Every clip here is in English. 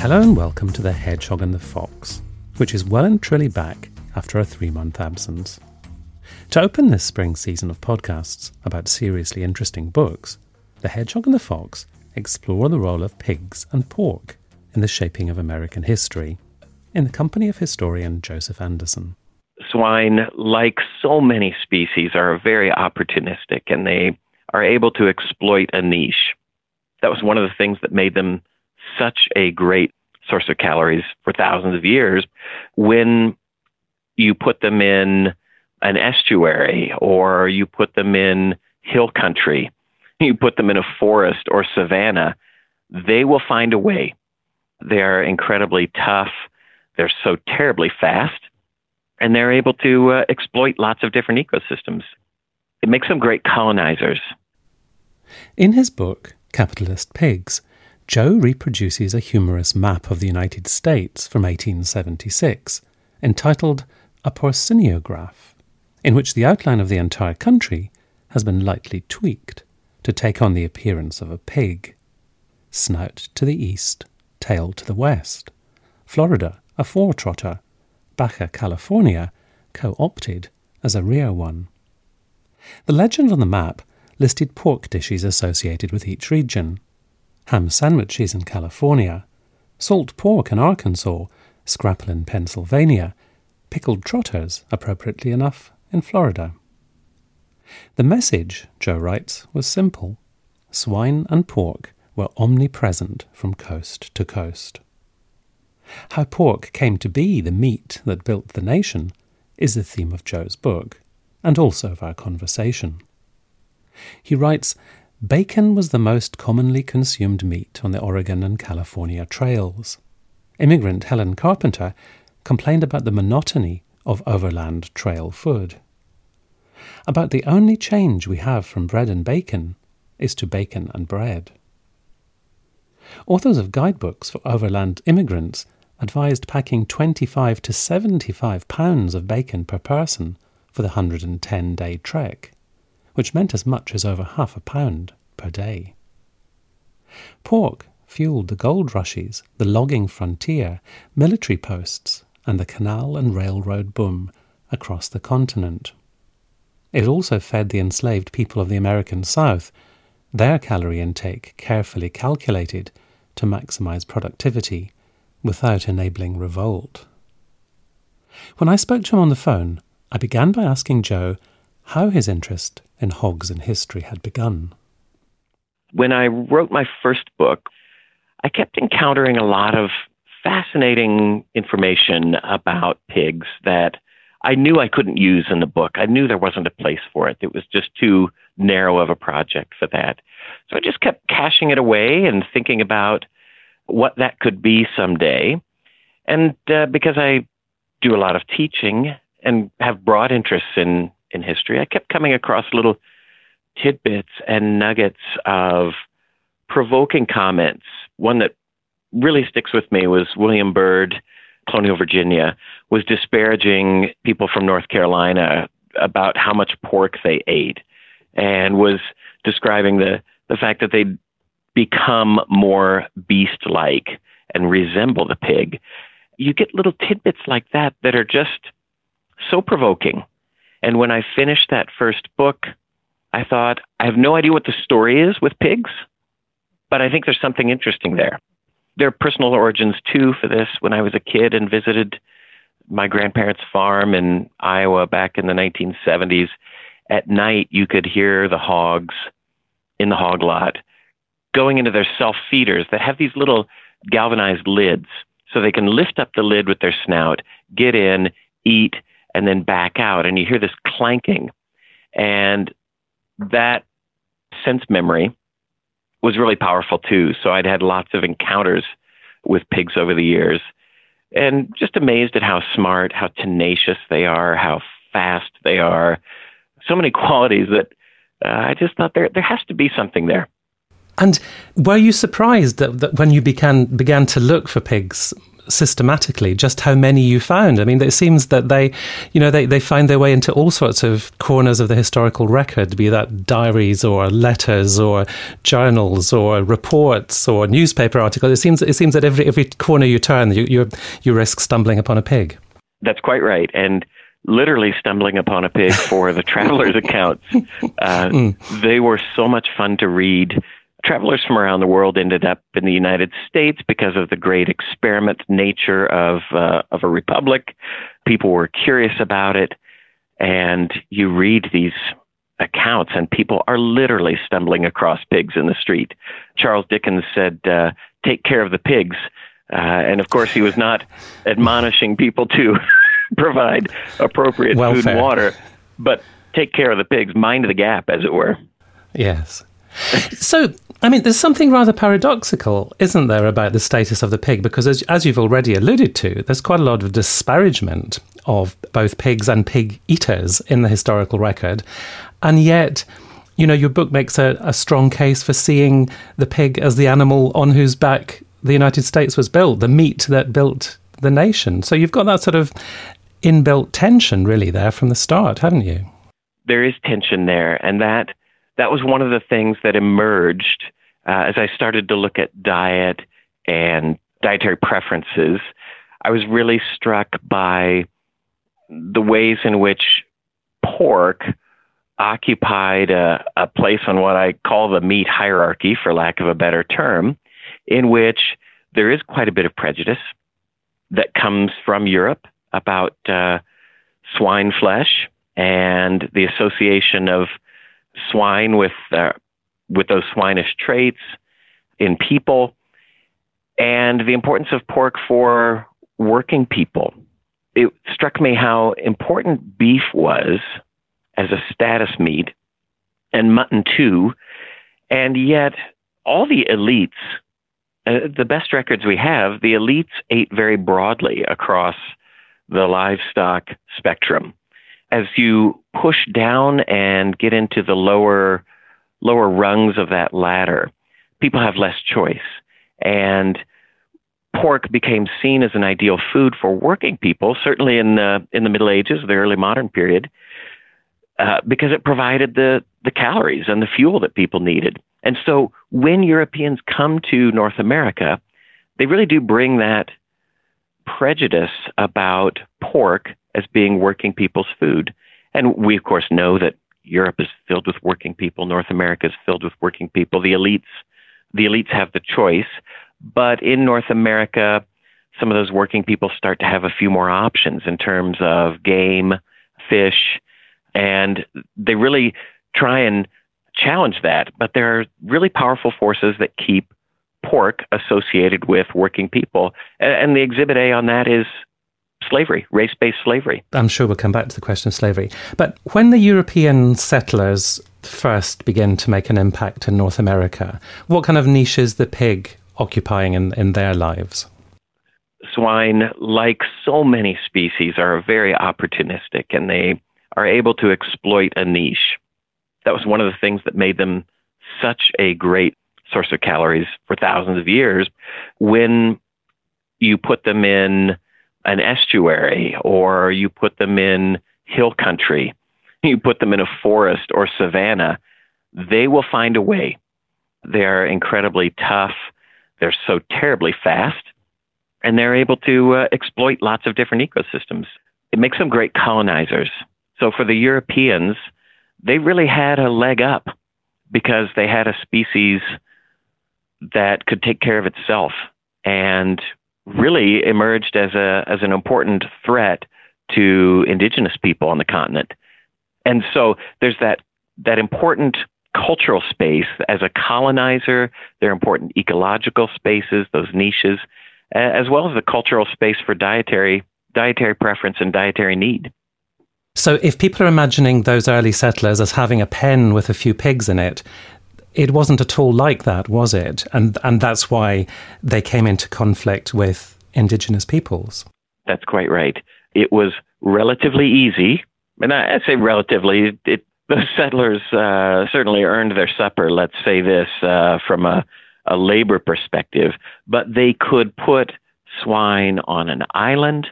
Hello and welcome to The Hedgehog and the Fox, which is well and truly back after a three month absence. To open this spring season of podcasts about seriously interesting books, The Hedgehog and the Fox explore the role of pigs and pork in the shaping of American history, in the company of historian Joseph Anderson. Swine, like so many species, are very opportunistic and they are able to exploit a niche. That was one of the things that made them such a great source of calories for thousands of years when you put them in an estuary or you put them in hill country, you put them in a forest or savanna, they will find a way. They are incredibly tough. They're so terribly fast, and they're able to uh, exploit lots of different ecosystems. It makes them great colonizers. In his book, Capitalist Pigs, Joe reproduces a humorous map of the United States from 1876, entitled A Porcineograph, in which the outline of the entire country has been lightly tweaked to take on the appearance of a pig. Snout to the east, tail to the west. Florida, a four trotter. Baja California, co opted as a rear one. The legend on the map listed pork dishes associated with each region ham sandwiches in California, salt pork in Arkansas, scrapple in Pennsylvania, pickled trotters, appropriately enough, in Florida. The message, Joe writes, was simple. Swine and pork were omnipresent from coast to coast. How pork came to be the meat that built the nation is the theme of Joe's book, and also of our conversation. He writes Bacon was the most commonly consumed meat on the Oregon and California trails. Immigrant Helen Carpenter complained about the monotony of overland trail food. About the only change we have from bread and bacon is to bacon and bread. Authors of guidebooks for overland immigrants advised packing 25 to 75 pounds of bacon per person for the 110 day trek which meant as much as over half a pound per day. Pork fueled the gold rushes, the logging frontier, military posts, and the canal and railroad boom across the continent. It also fed the enslaved people of the American South, their calorie intake carefully calculated to maximize productivity without enabling revolt. When I spoke to him on the phone, I began by asking Joe how his interest in hogs and history had begun. When I wrote my first book, I kept encountering a lot of fascinating information about pigs that I knew I couldn't use in the book. I knew there wasn't a place for it. It was just too narrow of a project for that. So I just kept caching it away and thinking about what that could be someday. And uh, because I do a lot of teaching and have broad interests in in history, I kept coming across little tidbits and nuggets of provoking comments. One that really sticks with me was William Byrd, Colonial Virginia, was disparaging people from North Carolina about how much pork they ate and was describing the, the fact that they'd become more beast like and resemble the pig. You get little tidbits like that that are just so provoking and when I finished that first book, I thought, I have no idea what the story is with pigs, but I think there's something interesting there. There are personal origins too for this. When I was a kid and visited my grandparents' farm in Iowa back in the 1970s, at night you could hear the hogs in the hog lot going into their self feeders that have these little galvanized lids so they can lift up the lid with their snout, get in, eat, and then back out. And you hear this clanking. And that sense memory was really powerful too. So I'd had lots of encounters with pigs over the years and just amazed at how smart, how tenacious they are, how fast they are. So many qualities that uh, I just thought there there has to be something there. And were you surprised that, that when you began began to look for pigs systematically just how many you found. I mean, it seems that they, you know, they, they find their way into all sorts of corners of the historical record, be that diaries or letters or journals or reports or newspaper articles. It seems it seems that every every corner you turn, you you, you risk stumbling upon a pig. That's quite right, and literally stumbling upon a pig for the travelers' accounts. Uh, mm. They were so much fun to read travelers from around the world ended up in the United States because of the great experiment nature of uh, of a republic. People were curious about it, and you read these accounts, and people are literally stumbling across pigs in the street. Charles Dickens said, uh, "Take care of the pigs," uh, and of course, he was not admonishing people to provide appropriate Welfare. food and water, but take care of the pigs, mind the gap, as it were. Yes. So I mean, there's something rather paradoxical, isn't there, about the status of the pig? Because as, as you've already alluded to, there's quite a lot of disparagement of both pigs and pig eaters in the historical record. And yet, you know, your book makes a, a strong case for seeing the pig as the animal on whose back the United States was built, the meat that built the nation. So you've got that sort of inbuilt tension, really, there from the start, haven't you? There is tension there. And that that was one of the things that emerged uh, as I started to look at diet and dietary preferences. I was really struck by the ways in which pork occupied a, a place on what I call the meat hierarchy, for lack of a better term, in which there is quite a bit of prejudice that comes from Europe about uh, swine flesh and the association of swine with uh, with those swinish traits in people, and the importance of pork for working people. It struck me how important beef was as a status meat, and mutton too, and yet all the elites, uh, the best records we have, the elites ate very broadly across the livestock spectrum as you push down and get into the lower lower rungs of that ladder, people have less choice. And pork became seen as an ideal food for working people, certainly in the in the Middle Ages, the early modern period, uh, because it provided the the calories and the fuel that people needed. And so when Europeans come to North America, they really do bring that prejudice about pork as being working people's food. And we, of course, know that Europe is filled with working people. North America is filled with working people. The elites, the elites have the choice. But in North America, some of those working people start to have a few more options in terms of game, fish, and they really try and challenge that. But there are really powerful forces that keep pork associated with working people. And the exhibit A on that is slavery, race based slavery. I'm sure we'll come back to the question of slavery. But when the European settlers first begin to make an impact in North America, what kind of niche is the pig occupying in, in their lives? Swine, like so many species, are very opportunistic and they are able to exploit a niche. That was one of the things that made them such a great source of calories for thousands of years. When you put them in an estuary or you put them in hill country, you put them in a forest or savanna, they will find a way. They're incredibly tough. They're so terribly fast, and they're able to uh, exploit lots of different ecosystems. It makes them great colonizers. So for the Europeans, they really had a leg up because they had a species that could take care of itself and really emerged as a as an important threat to indigenous people on the continent. And so there's that that important cultural space as a colonizer, there are important ecological spaces, those niches, as well as the cultural space for dietary dietary preference and dietary need. So if people are imagining those early settlers as having a pen with a few pigs in it, it wasn't at all like that, was it? And and that's why they came into conflict with indigenous peoples. That's quite right. It was relatively easy, and I, say relatively. It, the settlers uh, certainly earned their supper. Let's say this uh, from a, a labor perspective, but they could put swine on an island,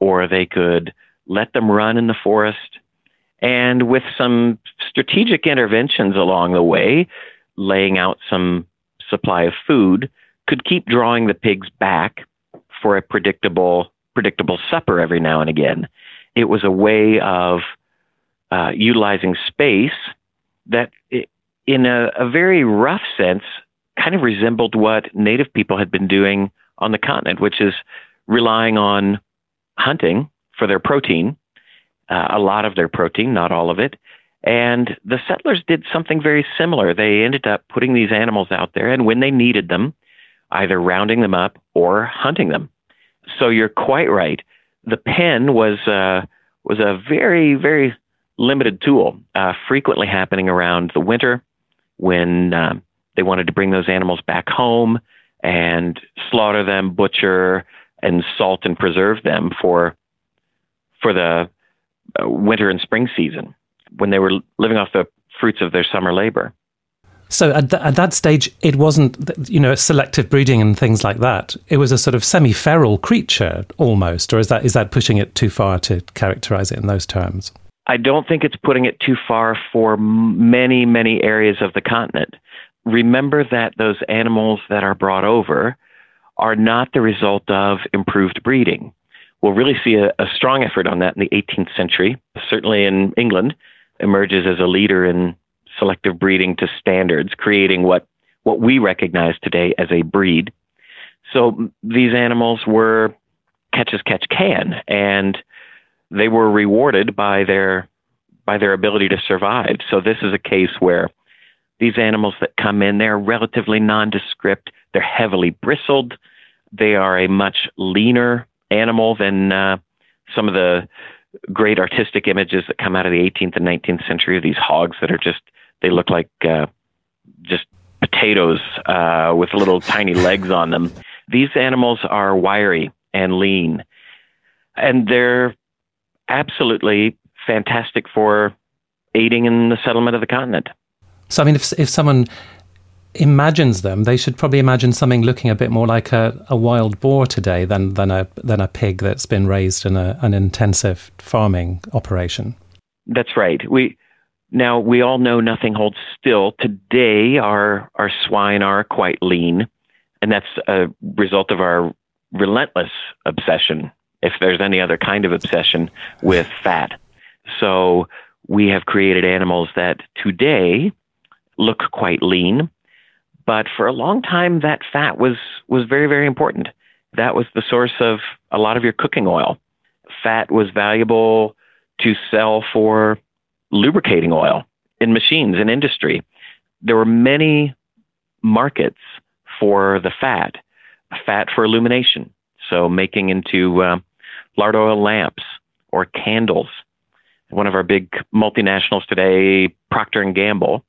or they could let them run in the forest. And with some strategic interventions along the way, laying out some supply of food, could keep drawing the pigs back for a predictable predictable supper every now and again. It was a way of uh, utilizing space that, in a, a very rough sense, kind of resembled what native people had been doing on the continent, which is relying on hunting for their protein, uh, a lot of their protein, not all of it. And the settlers did something very similar. They ended up putting these animals out there, and when they needed them, either rounding them up or hunting them. So you're quite right. The pen was uh, was a very very limited tool, uh, frequently happening around the winter when um, they wanted to bring those animals back home and slaughter them, butcher, and salt and preserve them for for the uh, winter and spring season when they were living off the fruits of their summer labor. So at, th- at that stage, it wasn't, you know, selective breeding and things like that. It was a sort of semi-feral creature almost, or is that is that pushing it too far to characterize it in those terms? I don't think it's putting it too far for many, many areas of the continent. Remember that those animals that are brought over are not the result of improved breeding. We'll really see a, a strong effort on that in the 18th century. Certainly in England, emerges as a leader in selective breeding to standards, creating what, what we recognize today as a breed. So these animals were catch as catch can, and they were rewarded by their by their ability to survive. So this is a case where these animals that come in, they're relatively nondescript. They're heavily bristled. They are a much leaner animal than uh, some of the great artistic images that come out of the 18th and 19th century of these hogs that are just they look like uh, just potatoes uh, with little tiny legs on them. These animals are wiry and lean, and they're absolutely fantastic for aiding in the settlement of the continent. So, I mean, if if someone imagines them, they should probably imagine something looking a bit more like a, a wild boar today than than a than a pig that's been raised in a, an intensive farming operation. That's right. We now we all know nothing holds still. Today, our our swine are quite lean, and that's a result of our relentless obsession, if there's any other kind of obsession, with fat. So we have created animals that today look quite lean but for a long time, that fat was, was very, very important. That was the source of a lot of your cooking oil. Fat was valuable to sell for lubricating oil in machines in industry. There were many markets for the fat, fat for illumination, so making into uh, lard oil lamps or candles. One of our big multinationals today, Procter and Gamble,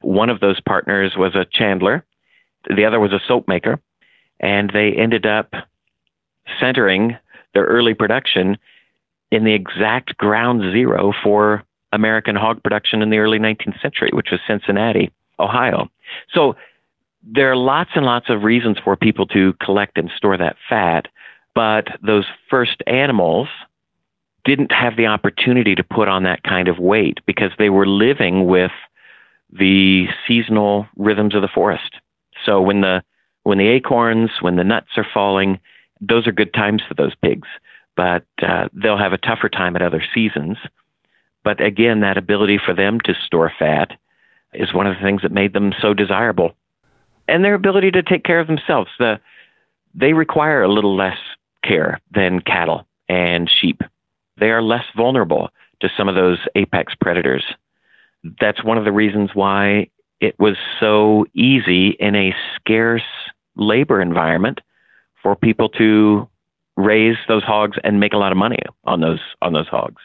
one of those partners was a chandler, the other was a soap maker, and they ended up centering their early production in the exact ground zero for American hog production in the early 19th century, which was Cincinnati, Ohio. So there are lots and lots of reasons for people to collect and store that fat, but those first animals didn't have the opportunity to put on that kind of weight because they were living with the seasonal rhythms of the forest. So when the when the acorns, when the nuts are falling, those are good times for those pigs. But uh, they'll have a tougher time at other seasons. But again, that ability for them to store fat is one of the things that made them so desirable, and their ability to take care of themselves. The they require a little less care than cattle and sheep. They are less vulnerable to some of those apex predators. That's one of the reasons why it was so easy in a scarce labor environment for people to raise those hogs and make a lot of money on those on those hogs.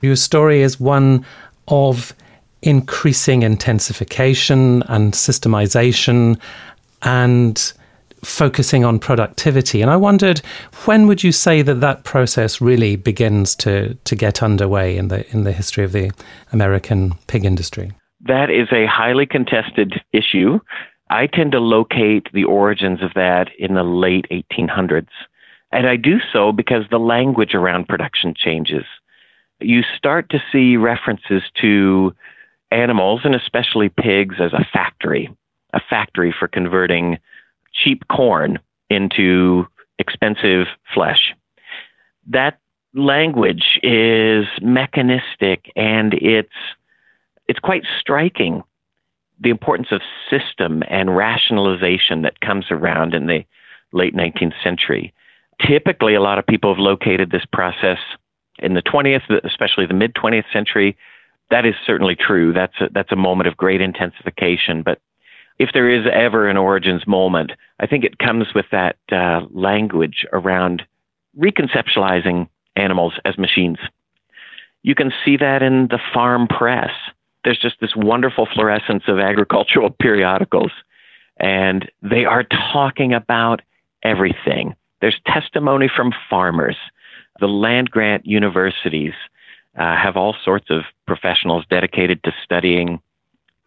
Your story is one of increasing intensification and systemization and focusing on productivity. And I wondered, when would you say that that process really begins to, to get underway in the, in the history of the American pig industry? That is a highly contested issue. I tend to locate the origins of that in the late 1800s. And I do so because the language around production changes. You start to see references to animals, and especially pigs, as a factory, a factory for converting cheap corn into expensive flesh. That language is mechanistic and it's it's quite striking the importance of system and rationalization that comes around in the late 19th century. Typically, a lot of people have located this process in the 20th, especially the mid 20th century. That is certainly true. That's a, that's a moment of great intensification. But if there is ever an origins moment, I think it comes with that uh, language around reconceptualizing animals as machines. You can see that in the farm press. There's just this wonderful fluorescence of agricultural periodicals, and they are talking about everything. There's testimony from farmers. The land grant universities uh, have all sorts of professionals dedicated to studying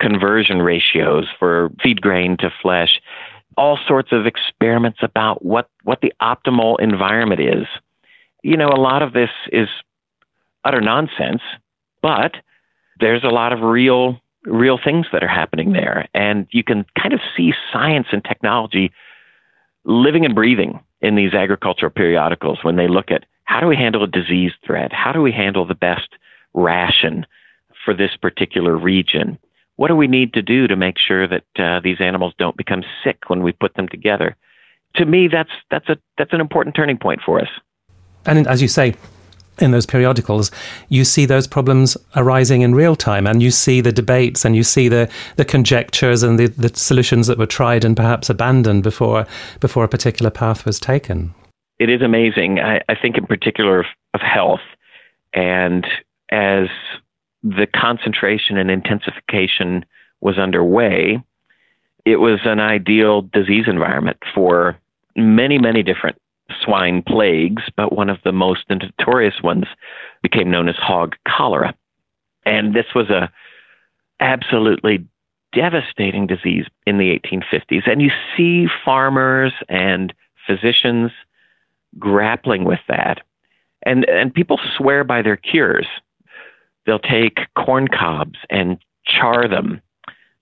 conversion ratios for feed grain to flesh, all sorts of experiments about what, what the optimal environment is. You know, a lot of this is utter nonsense, but there's a lot of real real things that are happening there and you can kind of see science and technology living and breathing in these agricultural periodicals when they look at how do we handle a disease threat? How do we handle the best ration for this particular region? What do we need to do to make sure that uh, these animals don't become sick when we put them together? To me, that's that's a that's an important turning point for us. And as you say, in those periodicals, you see those problems arising in real time, and you see the debates, and you see the, the conjectures and the, the solutions that were tried and perhaps abandoned before before a particular path was taken. It is amazing. I, I think, in particular, of, of health, and as the concentration and intensification was underway, it was an ideal disease environment for many, many different swine plagues, but one of the most notorious ones became known as hog cholera. And this was a absolutely devastating disease in the 1850s. And you see farmers and physicians grappling with that. And, and people swear by their cures they'll take corn cobs and char them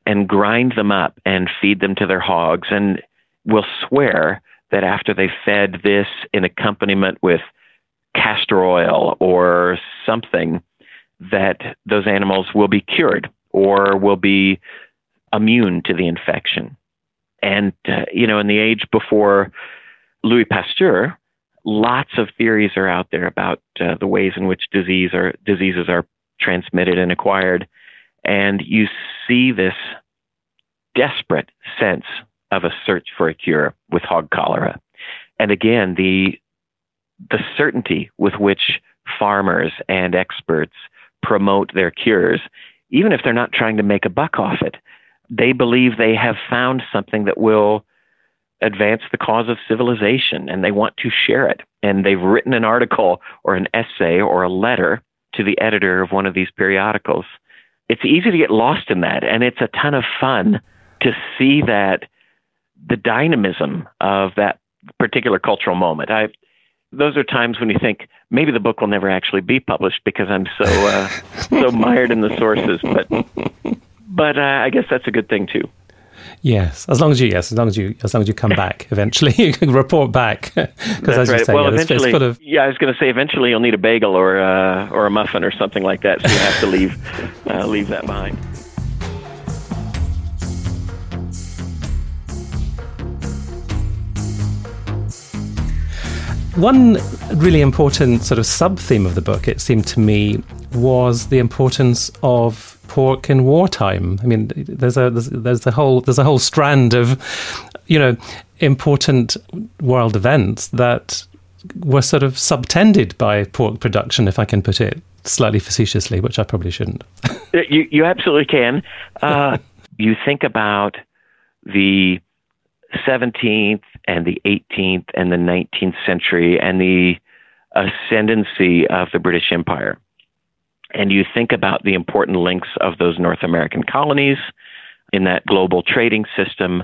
and grind them up and feed them to their hogs. And will swear that after they fed this in accompaniment with castor oil or something that those animals will be cured or will be immune to the infection. And uh, you know in the age before louis pasteur lots of theories are out there about uh, the ways in which disease or diseases are transmitted and acquired. And you see this desperate sense of a search for a cure with hog cholera. And again, the the certainty with which farmers and experts promote their cures, even if they're not trying to make a buck off it, they believe they have found something that will advance the cause of civilization and they want to share it. And they've written an article or an essay or a letter to the editor of one of these periodicals. It's easy to get lost in that, and it's a ton of fun to see that the dynamism of that particular cultural moment. I those are times when you think maybe the book will never actually be published because I'm so uh, so mired in the sources. But but uh, I guess that's a good thing too. Yes, as long as you yes, as long as you as long as you come back eventually, you can report back. Because as right. you say, well, yeah, eventually, of... yeah, I was going to say eventually you'll need a bagel or uh, or a muffin or something like that, so you have to leave uh, leave that behind. One really important sort of sub theme of the book, it seemed to me, was the importance of pork in wartime. I mean, there's a there's, there's a whole there's a whole strand of, you know, important world events that were sort of subtended by pork production, if I can put it slightly facetiously, which I probably shouldn't. you you absolutely can. Uh, you think about the 17th and the 18th and the 19th century and the ascendancy of the British Empire. And you think about the important links of those North American colonies in that global trading system.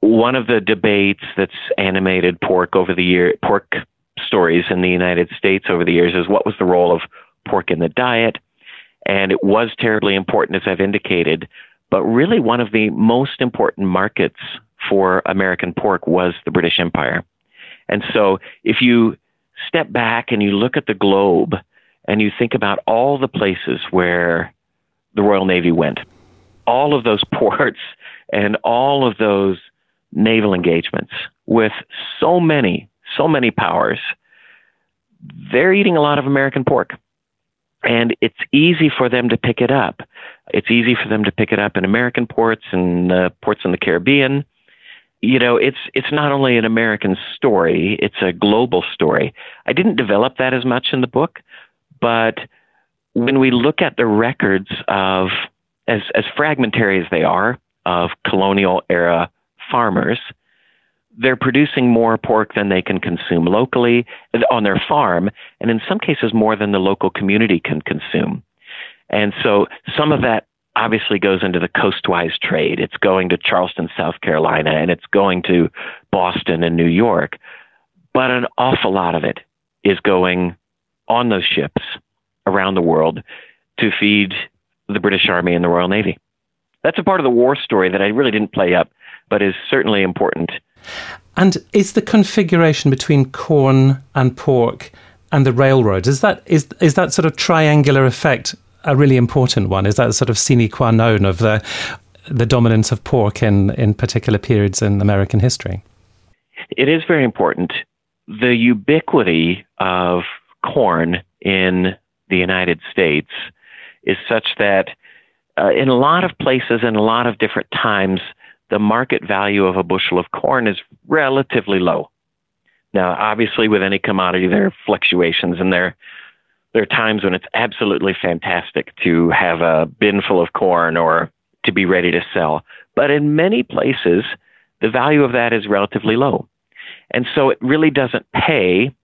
One of the debates that's animated pork over the year, pork stories in the United States over the years is what was the role of pork in the diet? And it was terribly important, as I've indicated, but really one of the most important markets for American pork was the British Empire. And so if you step back and you look at the globe and you think about all the places where the Royal Navy went, all of those ports and all of those naval engagements with so many, so many powers, they're eating a lot of American pork. And it's easy for them to pick it up. It's easy for them to pick it up in American ports and uh, ports in the Caribbean you know, it's it's not only an American story; it's a global story. I didn't develop that as much in the book, but when we look at the records of as as fragmentary as they are of colonial era farmers, they're producing more pork than they can consume locally on their farm, and in some cases more than the local community can consume. And so some of that obviously goes into the coastwise trade. It's going to Charleston, South Carolina, and it's going to Boston and New York. But an awful lot of it is going on those ships around the world to feed the British Army and the Royal Navy. That's a part of the war story that I really didn't play up, but is certainly important. And is the configuration between corn and pork and the railroads is that is is that sort of triangular effect a really important one? Is that sort of sine qua non of the the dominance of pork in in particular periods in American history? It is very important. The ubiquity of corn in the United States is such that uh, in a lot of places and a lot of different times, the market value of a bushel of corn is relatively low. Now, obviously, with any commodity, there are fluctuations, and there there are times when it's absolutely fantastic to have a bin full of corn or to be ready to sell. But in many places, the value of that is relatively low. And so it really doesn't pay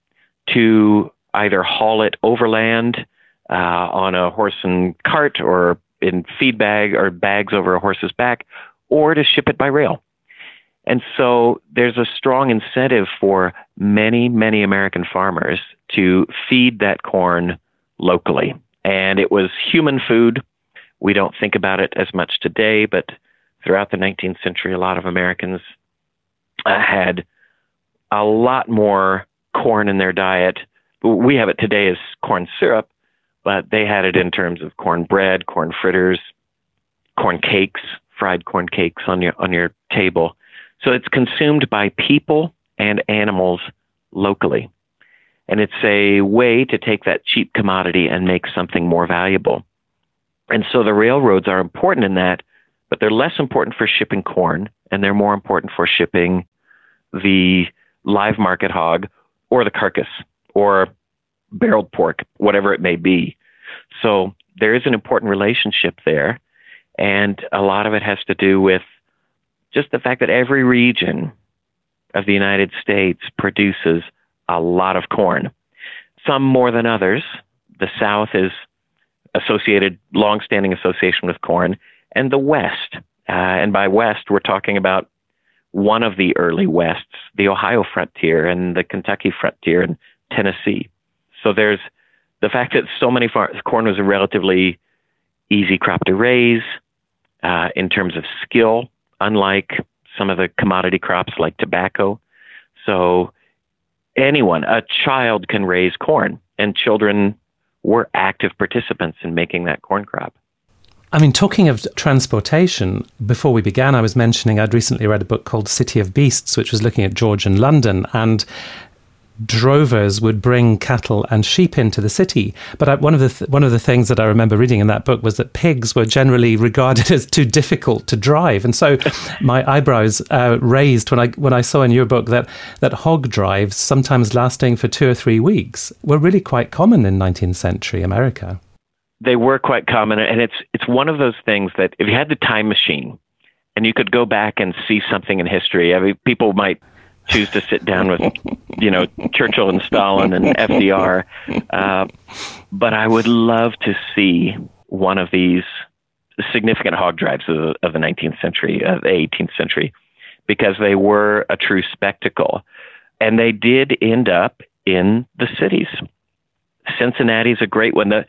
to either haul it overland uh, on a horse and cart or in feed bag or bags over a horse's back or to ship it by rail. And so there's a strong incentive for many, many American farmers to feed that corn locally. And it was human food. We don't think about it as much today, but throughout the 19th century, a lot of Americans uh, had a lot more corn in their diet. We have it today as corn syrup, but they had it in terms of corn bread, corn fritters, corn cakes, fried corn cakes on your on your table. So it's consumed by people and animals locally. And it's a way to take that cheap commodity and make something more valuable. And so the railroads are important in that, but they're less important for shipping corn and they're more important for shipping the live market hog or the carcass or barreled pork, whatever it may be. So there is an important relationship there. And a lot of it has to do with just the fact that every region of the United States produces a lot of corn, some more than others. The South is associated, long-standing association with corn, and the West. Uh, and by West, we're talking about one of the early Wests, the Ohio frontier and the Kentucky frontier and Tennessee. So there's the fact that so many farms, corn was a relatively easy crop to raise uh, in terms of skill, unlike some of the commodity crops like tobacco. So anyone, a child can raise corn, and children were active participants in making that corn crop. I mean, talking of transportation, before we began, I was mentioning I'd recently read a book called City of Beasts, which was looking at Georgian London. And drovers would bring cattle and sheep into the city. But I, one of the th- one of the things that I remember reading in that book was that pigs were generally regarded as too difficult to drive, and so my eyebrows uh, raised when I when I saw in your book that that hog drives, sometimes lasting for two or three weeks, were really quite common in 19th century America. They were quite common, and it's it's one of those things that if you had the time machine and you could go back and see something in history, I mean, people might choose to sit down with, you know, Churchill and Stalin and FDR. Uh, but I would love to see one of these significant hog drives of the, of the 19th century, of the 18th century, because they were a true spectacle. And they did end up in the cities. Cincinnati is a great one. The,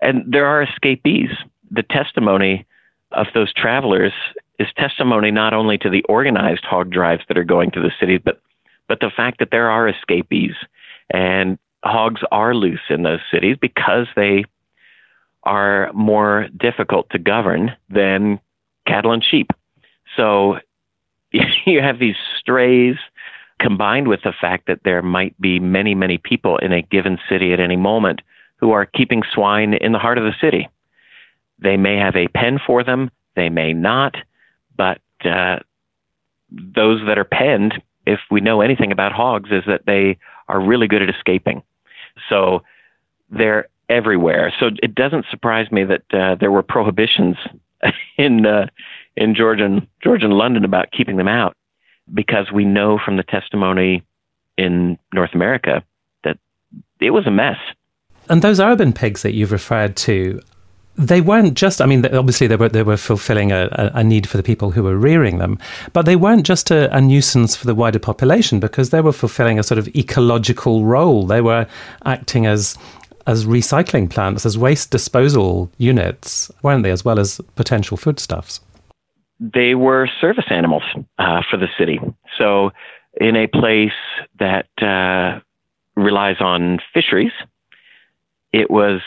and there are escapees. The testimony of those travelers is testimony not only to the organized hog drives that are going to the cities, but but the fact that there are escapees and hogs are loose in those cities because they are more difficult to govern than cattle and sheep. So you have these strays combined with the fact that there might be many, many people in a given city at any moment who are keeping swine in the heart of the city. They may have a pen for them, they may not but uh, those that are penned, if we know anything about hogs, is that they are really good at escaping. So they're everywhere. So it doesn't surprise me that uh, there were prohibitions in uh, in Georgia and Georgia and London about keeping them out, because we know from the testimony in North America that it was a mess. And those urban pigs that you've referred to, they weren't just, I mean, obviously they were, they were fulfilling a, a need for the people who were rearing them, but they weren't just a, a, nuisance for the wider population because they were fulfilling a sort of ecological role. They were acting as as recycling plants, as waste disposal units, weren't they, as well as potential foodstuffs? They were service animals uh, for the city. So, in a place that uh, relies on fisheries, it was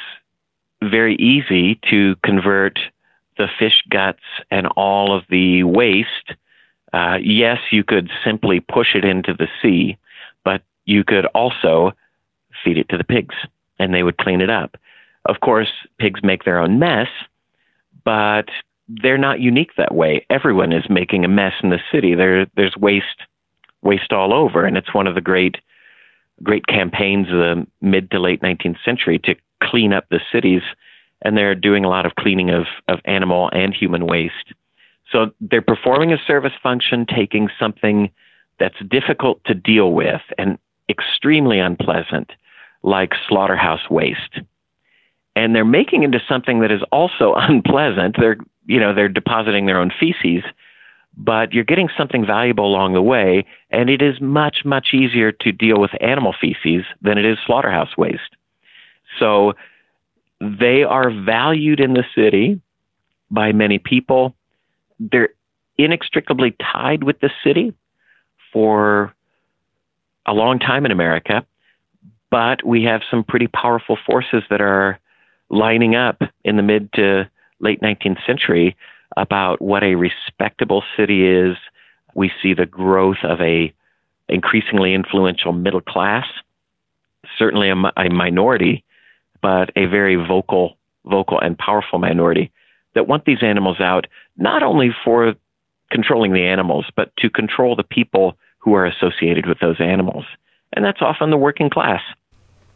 very easy to convert the fish guts and all of the waste. Uh, yes, you could simply push it into the sea, but you could also feed it to the pigs and they would clean it up. Of course, pigs make their own mess, but they're not unique that way. Everyone is making a mess in the city. There, there's waste, waste all over, and it's one of the great, great campaigns of the mid to late 19th century to clean up the cities, and they're doing a lot of cleaning of, of animal and human waste. So they're performing a service function, taking something that's difficult to deal with and extremely unpleasant, like slaughterhouse waste. And they're making into something that is also unpleasant. They're, you know, they're depositing their own feces, but you're getting something valuable along the way. And it is much, much easier to deal with animal feces than it is slaughterhouse waste. So they are valued in the city by many people. They're inextricably tied with the city for a long time in America, but we have some pretty powerful forces that are lining up in the mid to late 19th century about what a respectable city is. We see the growth of a increasingly influential middle class, certainly a, a minority but a very vocal, vocal and powerful minority that want these animals out, not only for controlling the animals, but to control the people who are associated with those animals. And that's often the working class.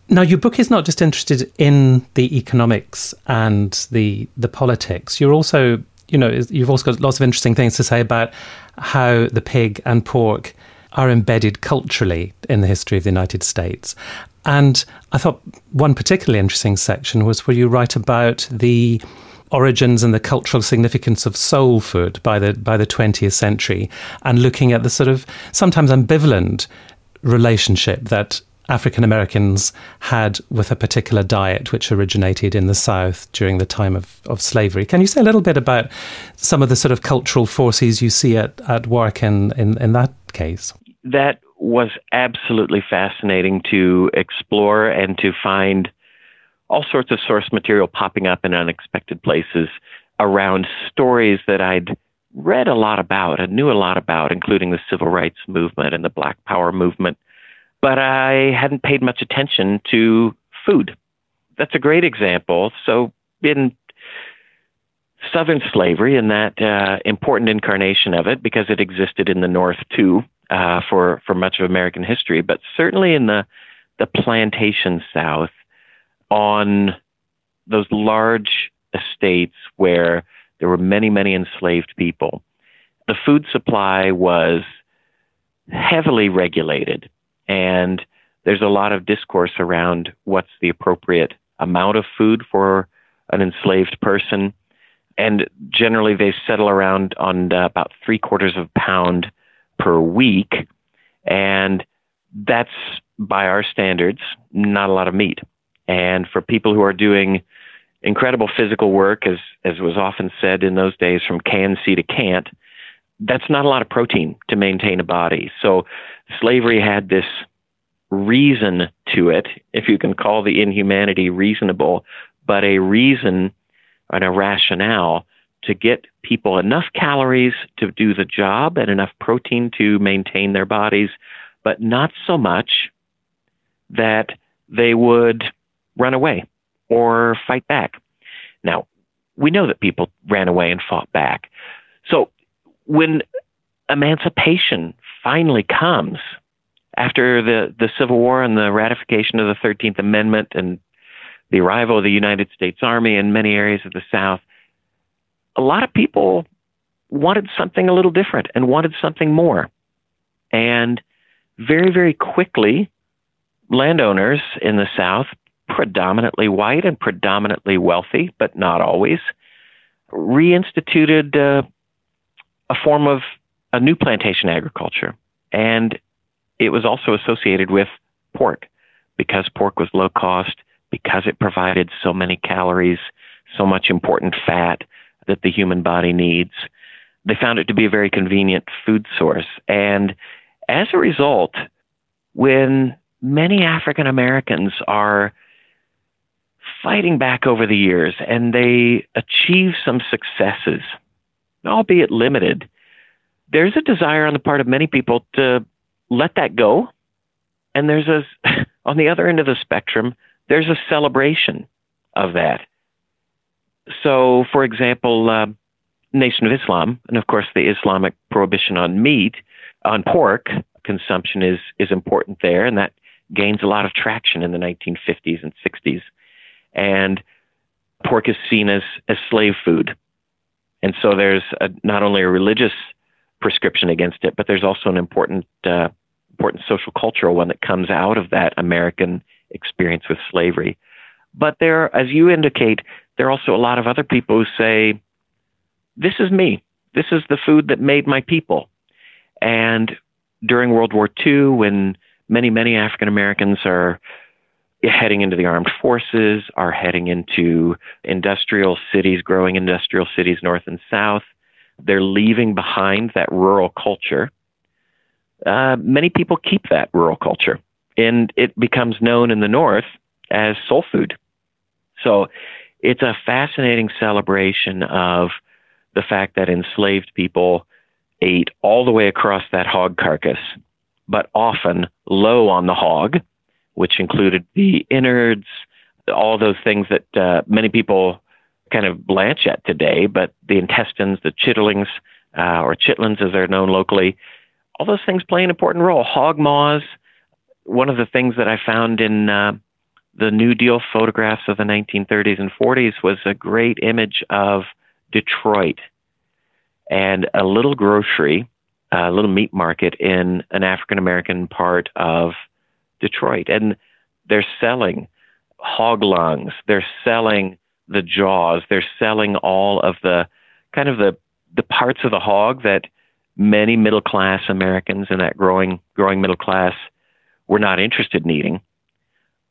Now, your book is not just interested in the economics and the the politics. You're also, you know, you've also got lots of interesting things to say about how the pig and pork are embedded culturally in the history of the United States. And I thought one particularly interesting section was where you write about the origins and the cultural significance of soul food by the by the 20th century and looking at the sort of sometimes ambivalent relationship that African Americans had with a particular diet which originated in the South during the time of, of slavery. Can you say a little bit about some of the sort of cultural forces you see at, at work in, in, in that case? That was absolutely fascinating to explore and to find all sorts of source material popping up in unexpected places around stories that I'd read a lot about and knew a lot about, including the civil rights movement and the Black Power movement. but I hadn't paid much attention to food. That's a great example. So, in Southern slavery, and that uh, important incarnation of it, because it existed in the North too uh, for for much of American history, but certainly in the the plantation South, on those large estates where there were many, many enslaved people, the food supply was heavily regulated. And there's a lot of discourse around what's the appropriate amount of food for an enslaved person. And generally, they settle around on uh, about three quarters of a pound per week. And that's, by our standards, not a lot of meat. And for people who are doing incredible physical work, as, as was often said in those days, from can-see to can't, that's not a lot of protein to maintain a body. So slavery had this reason to it, if you can call the inhumanity reasonable, but a reason and a rationale to get people enough calories to do the job and enough protein to maintain their bodies, but not so much that they would run away or fight back. Now, we know that people ran away and fought back. So when emancipation finally comes after the, the Civil War and the ratification of the 13th Amendment and the arrival of the United States Army in many areas of the South, a lot of people wanted something a little different and wanted something more. And very, very quickly, landowners in the South, predominantly white and predominantly wealthy, but not always, reinstituted uh, a form of a new plantation agriculture. And it was also associated with pork because pork was low cost, because it provided so many calories, so much important fat that the human body needs. They found it to be a very convenient food source. And as a result, when many African Americans are fighting back over the years and they achieve some successes, albeit limited, there's a desire on the part of many people to let that go. And there's a, on the other end of the spectrum, there's a celebration of that. So, for example, uh, Nation of Islam, and of course the Islamic prohibition on meat, on pork consumption is is important there, and that gains a lot of traction in the 1950s and 60s. And pork is seen as as slave food, and so there's a, not only a religious prescription against it, but there's also an important uh, important social cultural one that comes out of that American experience with slavery. But there, as you indicate, there are also a lot of other people who say, "This is me. This is the food that made my people." And during World War II, when many many African Americans are heading into the armed forces, are heading into industrial cities, growing industrial cities north and south. They're leaving behind that rural culture. Uh, many people keep that rural culture, and it becomes known in the north as soul food. So it's a fascinating celebration of the fact that enslaved people ate all the way across that hog carcass, but often low on the hog which included the innards, all those things that uh, many people kind of blanch at today, but the intestines, the chitterlings, uh, or chitlins as they're known locally, all those things play an important role. Hog maws, one of the things that I found in uh, the New Deal photographs of the 1930s and 40s was a great image of Detroit and a little grocery, a little meat market in an African American part of Detroit, and they're selling hog lungs, they're selling the jaws, they're selling all of the kind of the the parts of the hog that many middle class Americans and that growing growing middle class were not interested in eating,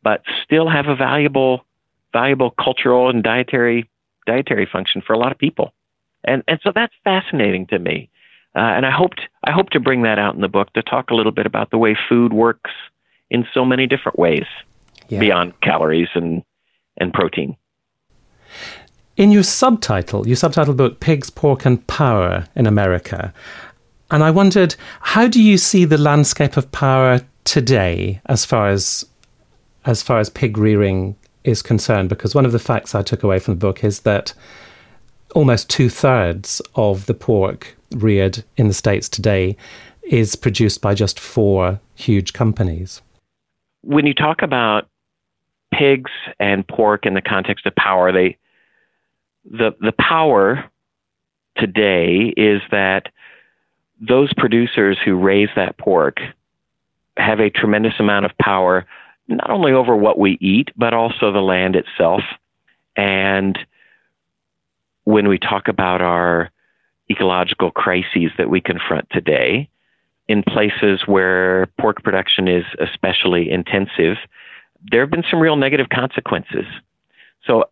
but still have a valuable valuable cultural and dietary dietary function for a lot of people. And and so that's fascinating to me. Uh, and I hoped I hope to bring that out in the book to talk a little bit about the way food works in so many different ways yeah. beyond calories and, and protein. In your subtitle, your subtitle book, Pigs, Pork and Power in America, and I wondered, how do you see the landscape of power today as far as as far as pig rearing is concerned? Because one of the facts I took away from the book is that almost two thirds of the pork reared in the States today is produced by just four huge companies. When you talk about pigs and pork in the context of power, they the the power today is that those producers who raise that pork have a tremendous amount of power not only over what we eat but also the land itself and when we talk about our ecological crises that we confront today in places where pork production is especially intensive there have been some real negative consequences. So,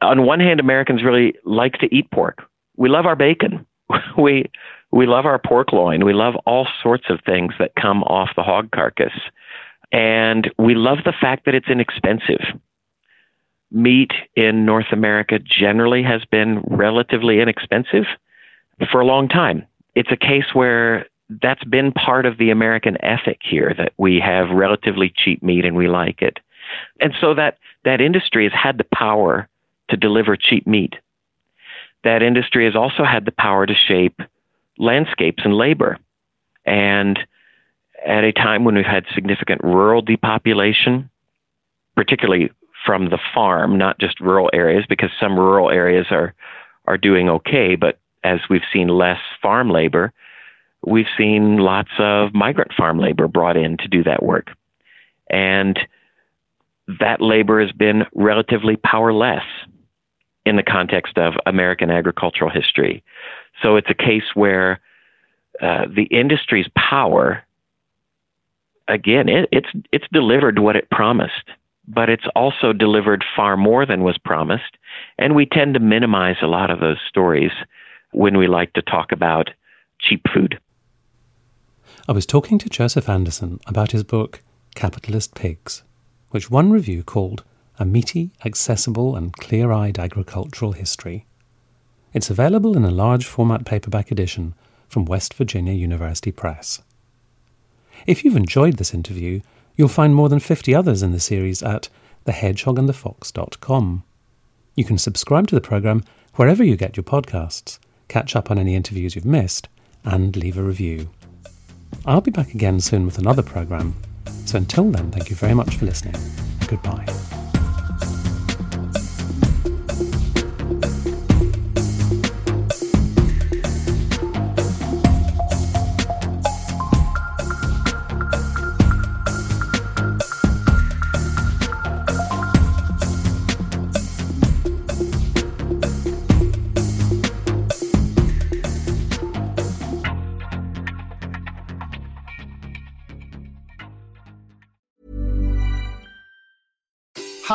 on one hand, Americans really like to eat pork. We love our bacon. we we love our pork loin. We love all sorts of things that come off the hog carcass. And we love the fact that it's inexpensive. Meat in North America generally has been relatively inexpensive for a long time. It's a case where that's been part of the American ethic here that we have relatively cheap meat and we like it. And so that, that industry has had the power to deliver cheap meat. That industry has also had the power to shape landscapes and labor. And at a time when we've had significant rural depopulation, particularly from the farm, not just rural areas, because some rural areas are, are doing okay, but as we've seen less farm labor, we've seen lots of migrant farm labor brought in to do that work. And that labor has been relatively powerless in the context of American agricultural history. So it's a case where uh, the industry's power, again, it, it's it's delivered what it promised, but it's also delivered far more than was promised, and we tend to minimize a lot of those stories when we like to talk about cheap food. I was talking to Joseph Anderson about his book, Capitalist Pigs, which one review called A Meaty, Accessible, and Clear Eyed Agricultural History. It's available in a large format paperback edition from West Virginia University Press. If you've enjoyed this interview, you'll find more than 50 others in the series at thehedgehogandthefox.com. You can subscribe to the program wherever you get your podcasts, catch up on any interviews you've missed, and leave a review. I'll be back again soon with another program. So until then, thank you very much for listening. Goodbye.